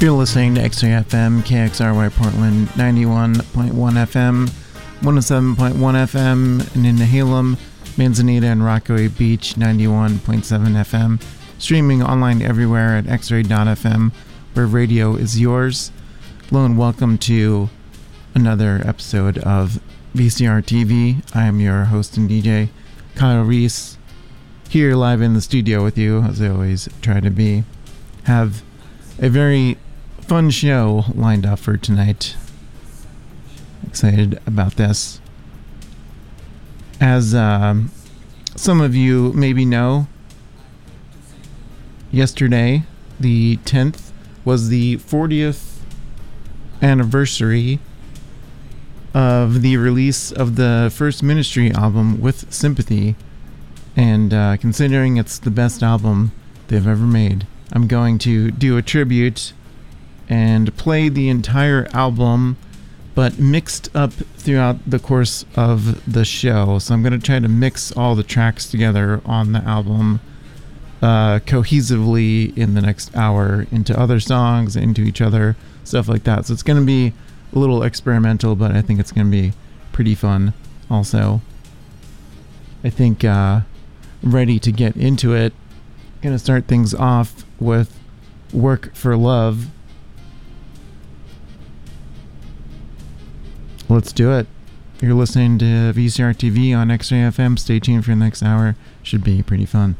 You're listening to X-Ray FM, KXRY Portland, 91.1 FM, 107.1 FM, and in Nehalem, Manzanita, and Rockaway Beach, 91.7 FM. Streaming online everywhere at xray.fm, where radio is yours. Hello and welcome to another episode of VCR TV. I am your host and DJ, Kyle Reese here live in the studio with you, as I always try to be. Have a very fun show lined up for tonight. Excited about this. As um, some of you maybe know, yesterday, the 10th, was the 40th anniversary of the release of the first Ministry album with Sympathy and uh, considering it's the best album they've ever made, I'm going to do a tribute and play the entire album, but mixed up throughout the course of the show. So I'm going to try to mix all the tracks together on the album uh, cohesively in the next hour into other songs, into each other, stuff like that. So it's going to be a little experimental, but I think it's going to be pretty fun also. I think. Uh, ready to get into it. Gonna start things off with Work for Love. Let's do it. You're listening to VCR TV on X Ray FM. Stay tuned for the next hour. Should be pretty fun.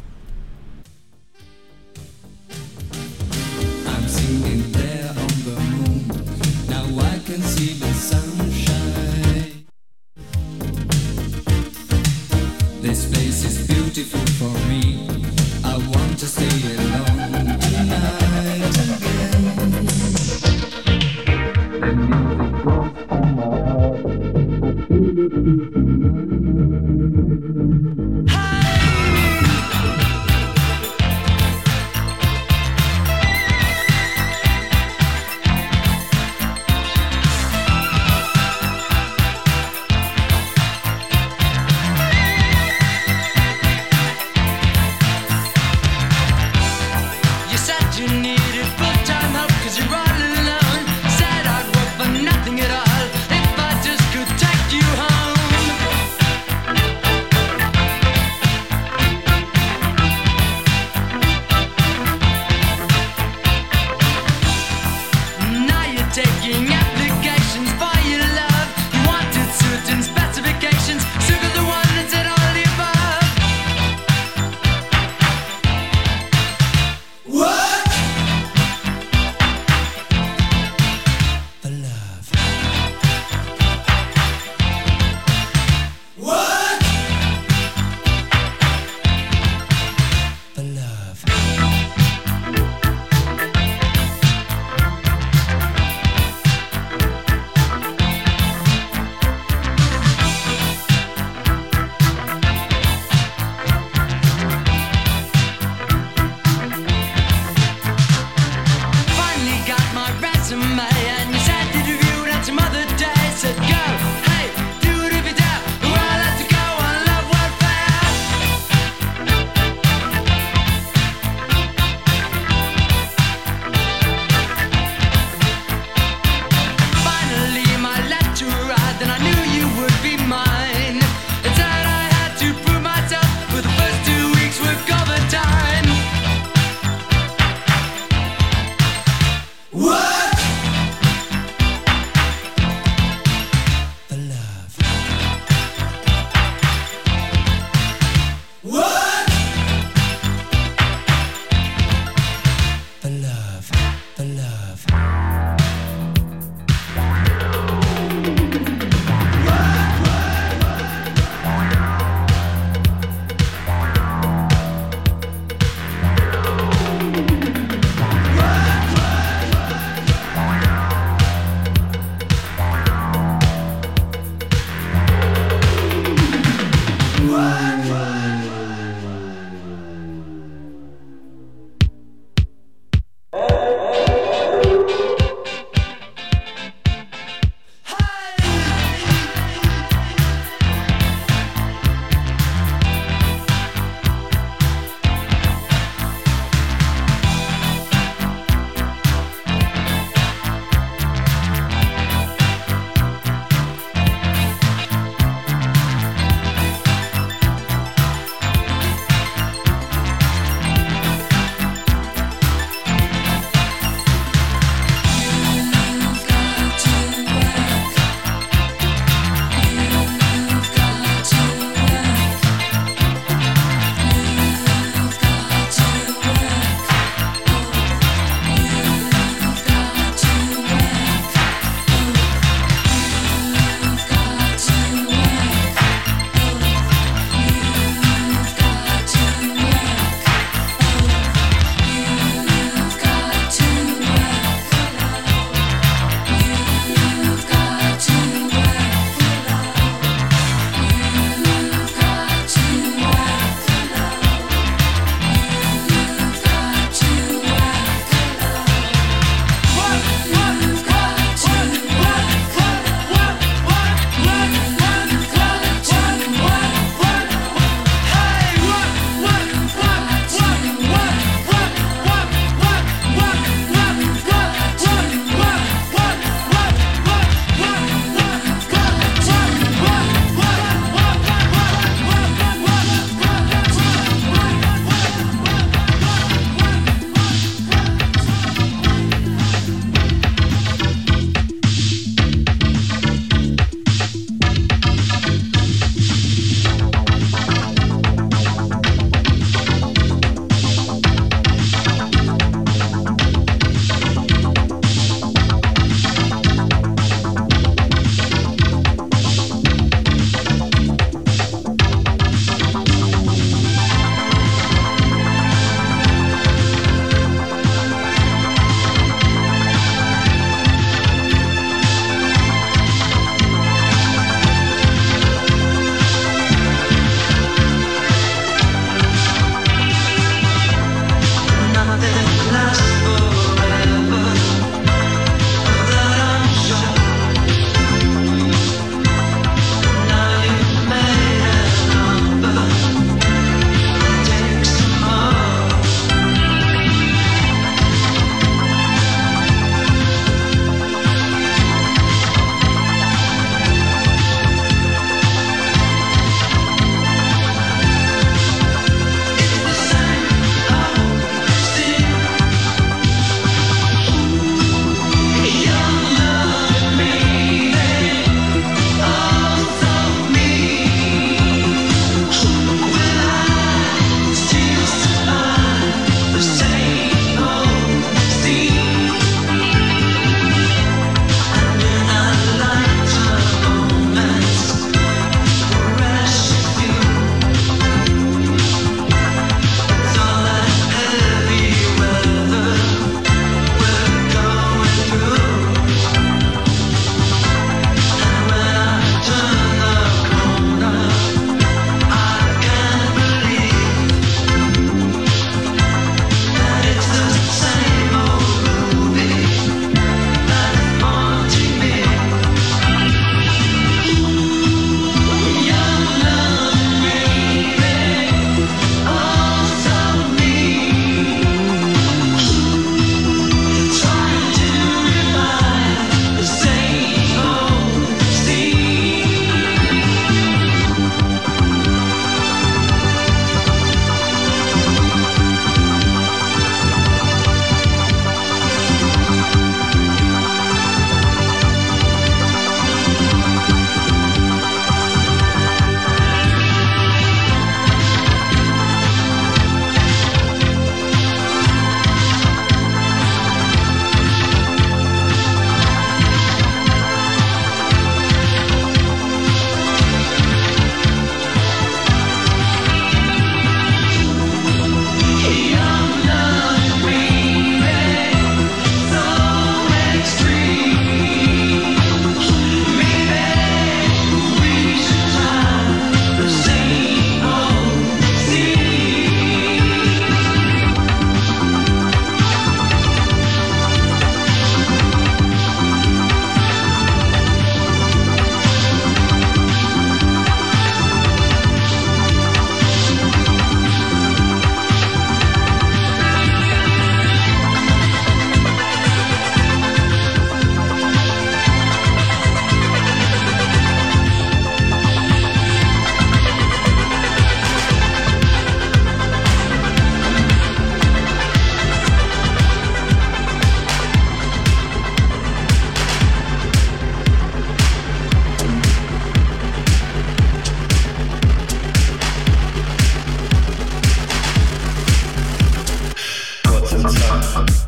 Fuck.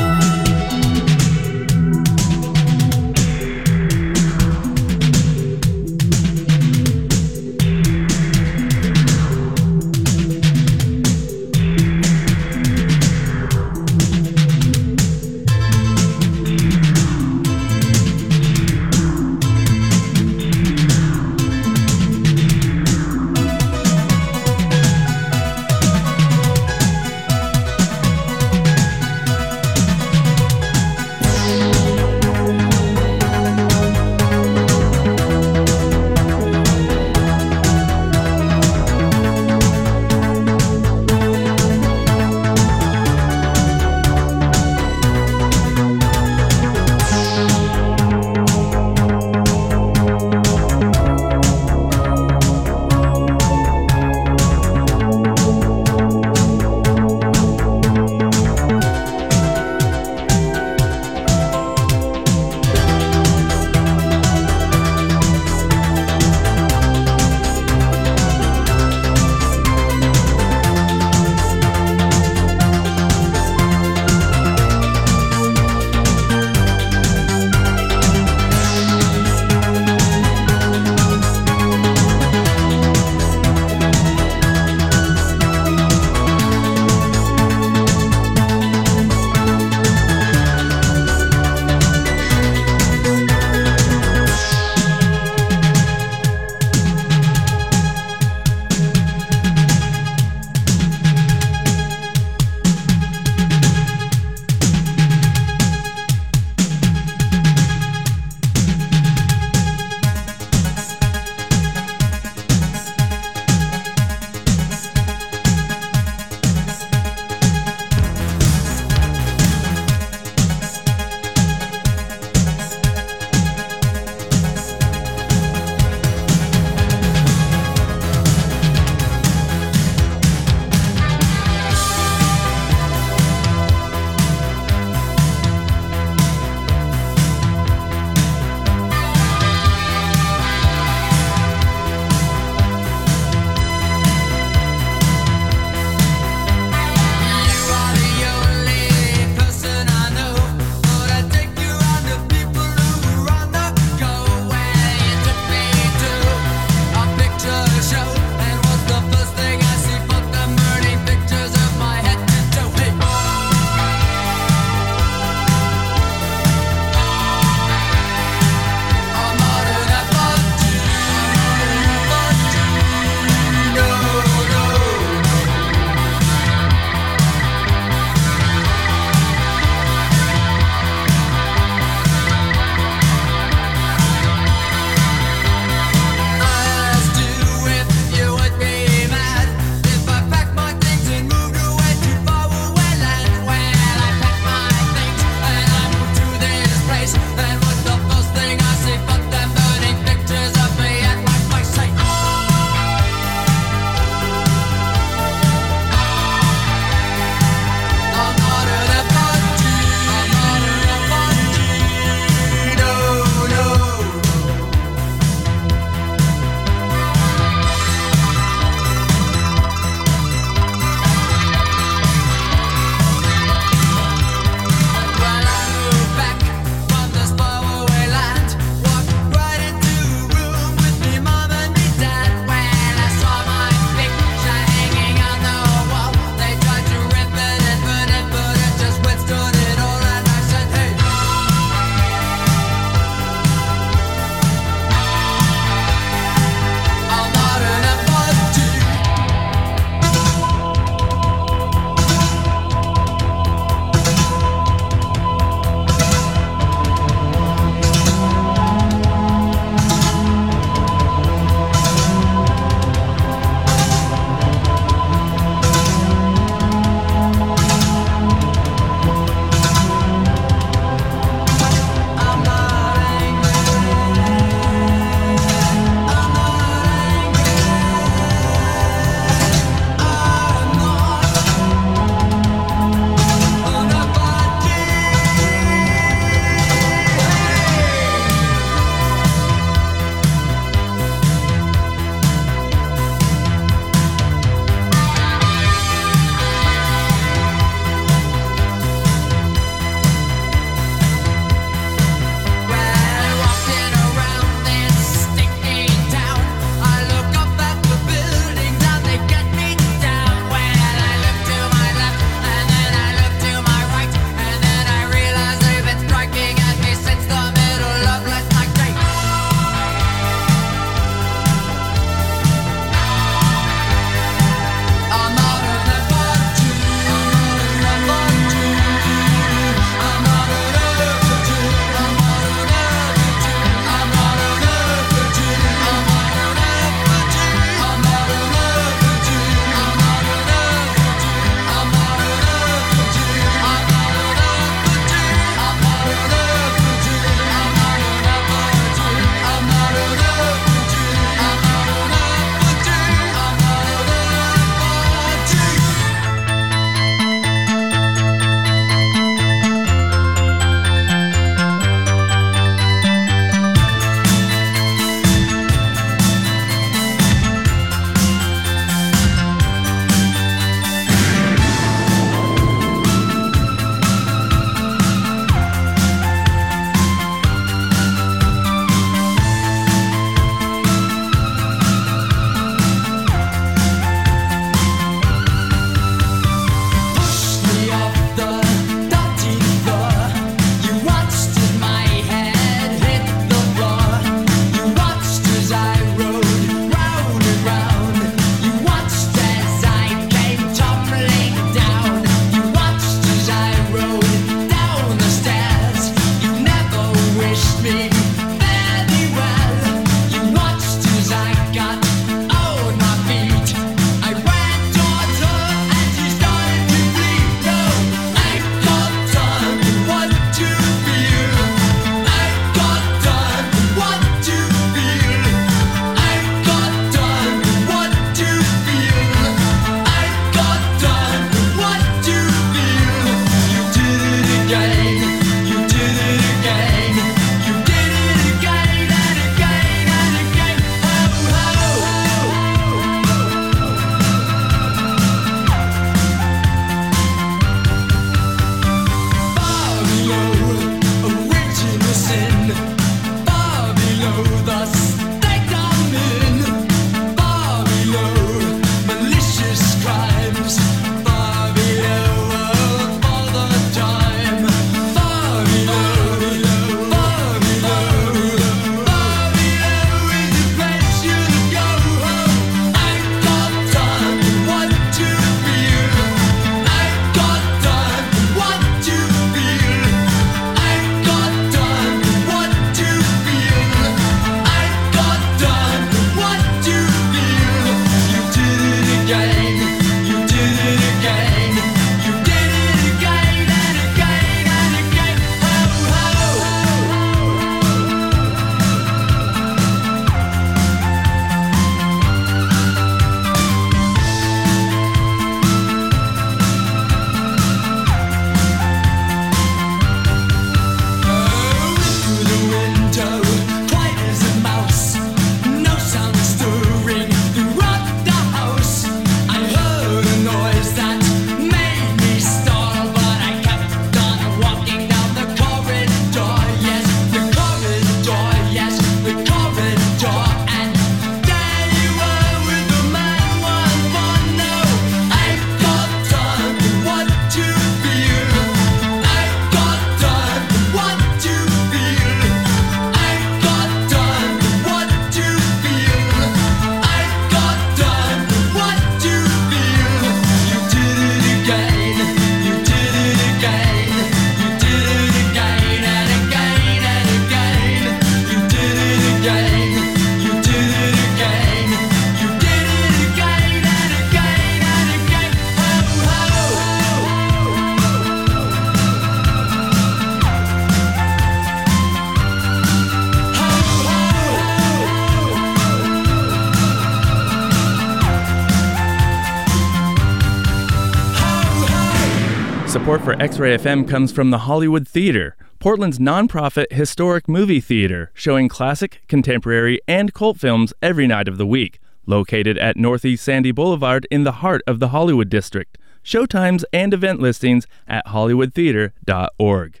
X Ray FM comes from the Hollywood Theater, Portland's nonprofit historic movie theater, showing classic, contemporary, and cult films every night of the week. Located at Northeast Sandy Boulevard in the heart of the Hollywood District. Showtimes and event listings at hollywoodtheater.org.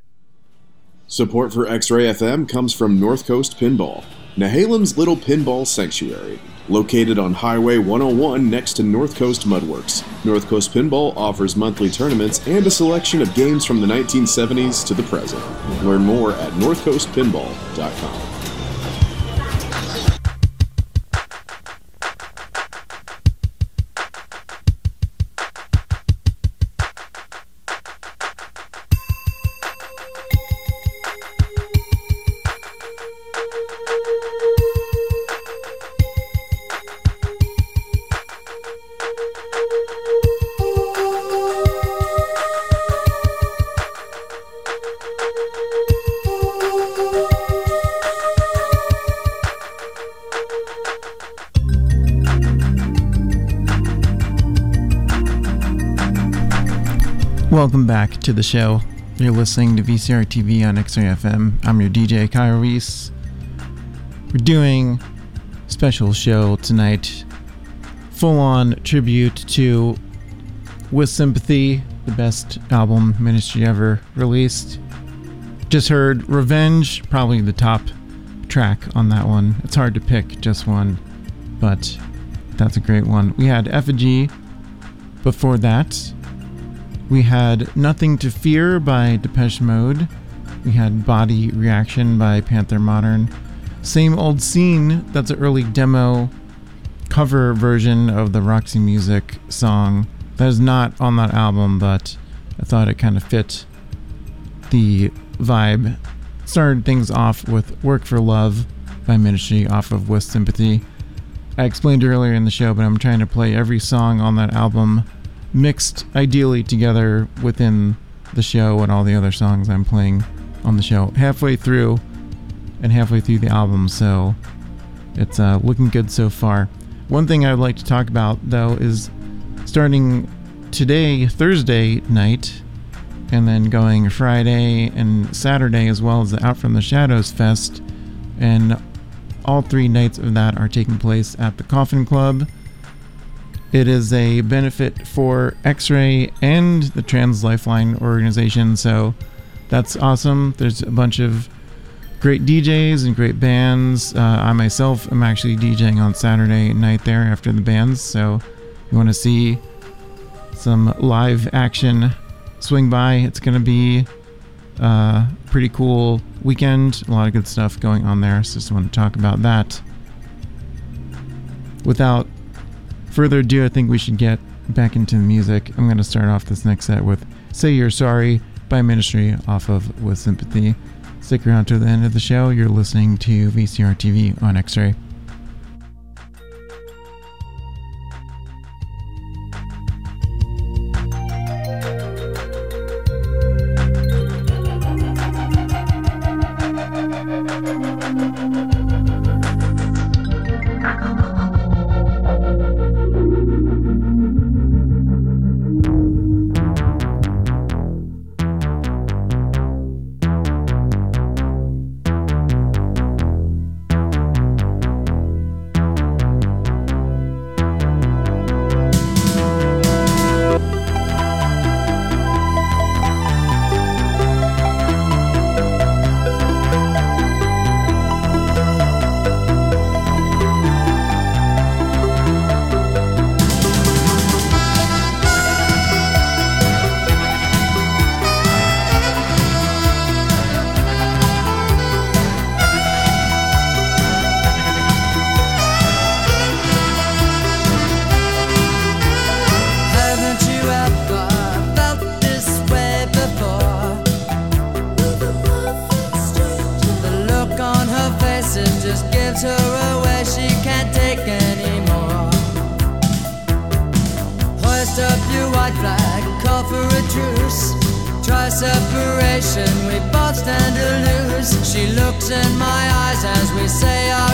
Support for X Ray FM comes from North Coast Pinball, Nehalem's Little Pinball Sanctuary. Located on Highway 101 next to North Coast Mudworks, North Coast Pinball offers monthly tournaments and a selection of games from the 1970s to the present. Learn more at northcoastpinball.com. Welcome back to the show. You're listening to VCR TV on X-Ray FM. I'm your DJ Kyle Reese. We're doing a special show tonight, full-on tribute to With Sympathy, the best album Ministry ever released. Just heard Revenge, probably the top track on that one. It's hard to pick just one, but that's a great one. We had Effigy before that. We had Nothing to Fear by Depeche Mode. We had Body Reaction by Panther Modern. Same Old Scene, that's an early demo cover version of the Roxy Music song. That is not on that album, but I thought it kind of fit the vibe. Started things off with Work for Love by Ministry off of With Sympathy. I explained earlier in the show, but I'm trying to play every song on that album mixed ideally together within the show and all the other songs I'm playing on the show halfway through and halfway through the album, so it's uh, looking good so far. One thing I'd like to talk about though is starting today, Thursday night, and then going Friday and Saturday as well as the Out from the Shadows Fest, and all three nights of that are taking place at the Coffin Club. It is a benefit for X Ray and the Trans Lifeline organization, so that's awesome. There's a bunch of great DJs and great bands. Uh, I myself am actually DJing on Saturday night there after the bands, so you want to see some live action, swing by. It's going to be a pretty cool weekend. A lot of good stuff going on there, so just want to talk about that. Without further ado, I think we should get back into the music. I'm going to start off this next set with Say You're Sorry by Ministry off of With Sympathy. Stick around to the end of the show. You're listening to VCR TV on X Ray. She looks in my eyes as we say our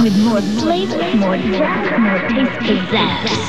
with more flavor, more depth, more taste pizzazz.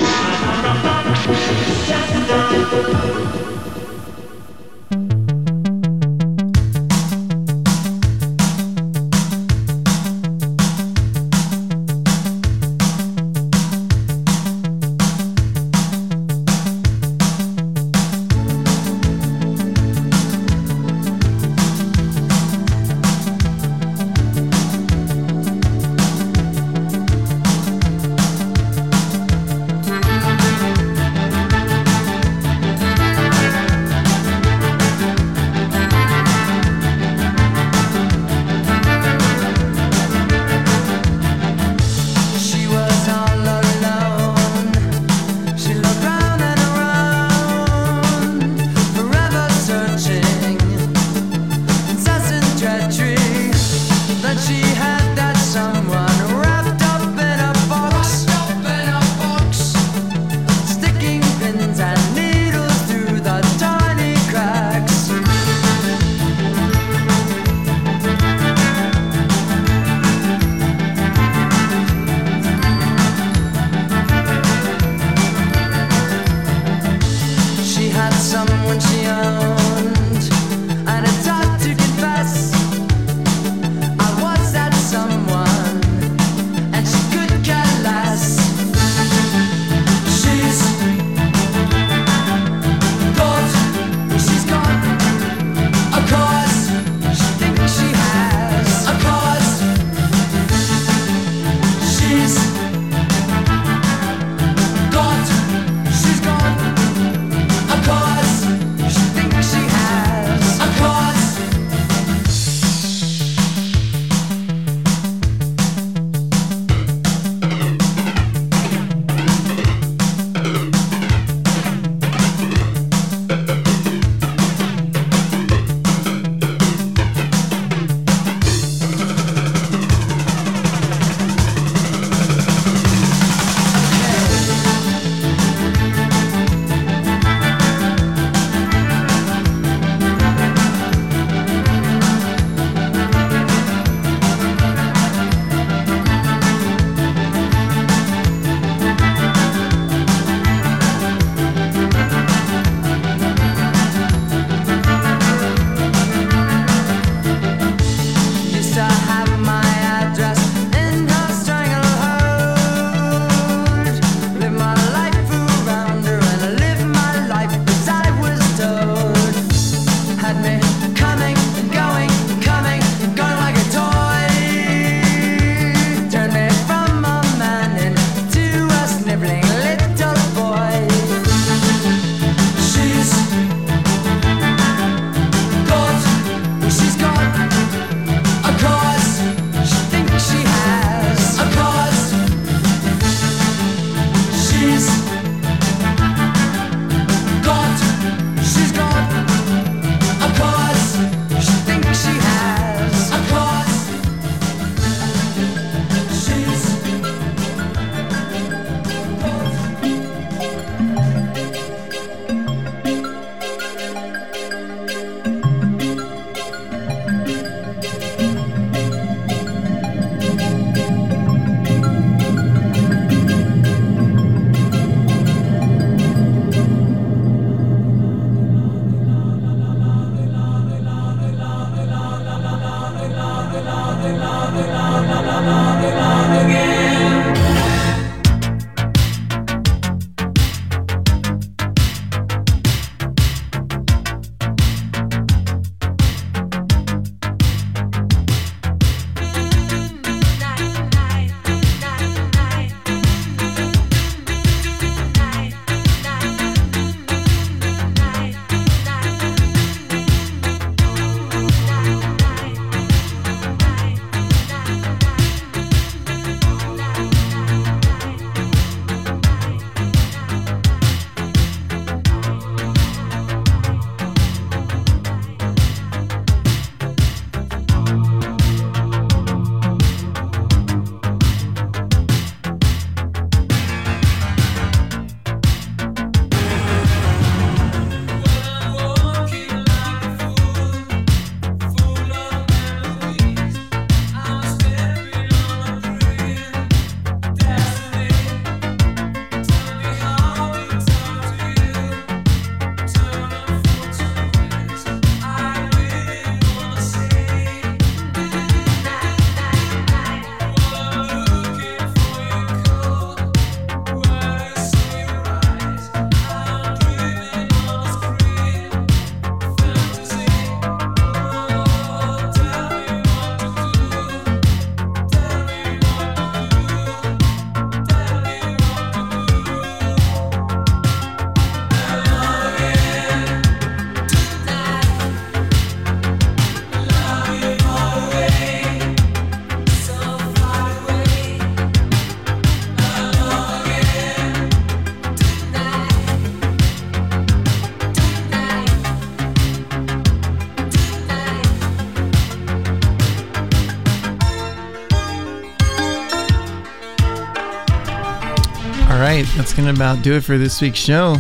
That's going to about do it for this week's show.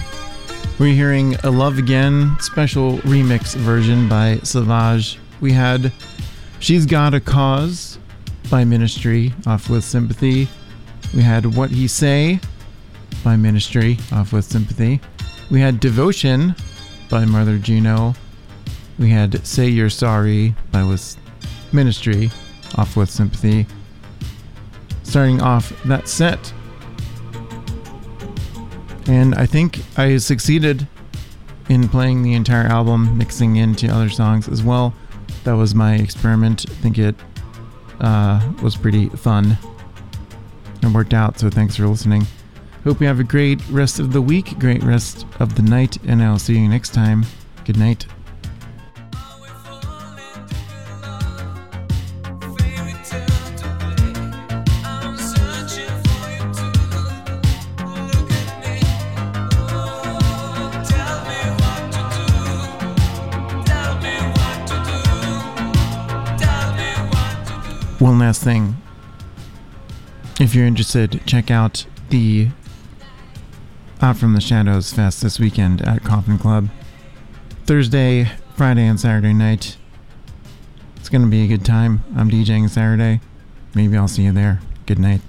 We're hearing a Love Again special remix version by Savage. We had She's Got a Cause by Ministry off with Sympathy. We had What He Say by Ministry off with Sympathy. We had Devotion by Mother Juno. We had Say You're Sorry by with Ministry off with Sympathy. Starting off that set and I think I succeeded in playing the entire album, mixing into other songs as well. That was my experiment. I think it uh, was pretty fun and worked out. So thanks for listening. Hope you have a great rest of the week, great rest of the night, and I'll see you next time. Good night. Thing. If you're interested, check out the Out from the Shadows Fest this weekend at Coffin Club. Thursday, Friday, and Saturday night. It's going to be a good time. I'm DJing Saturday. Maybe I'll see you there. Good night.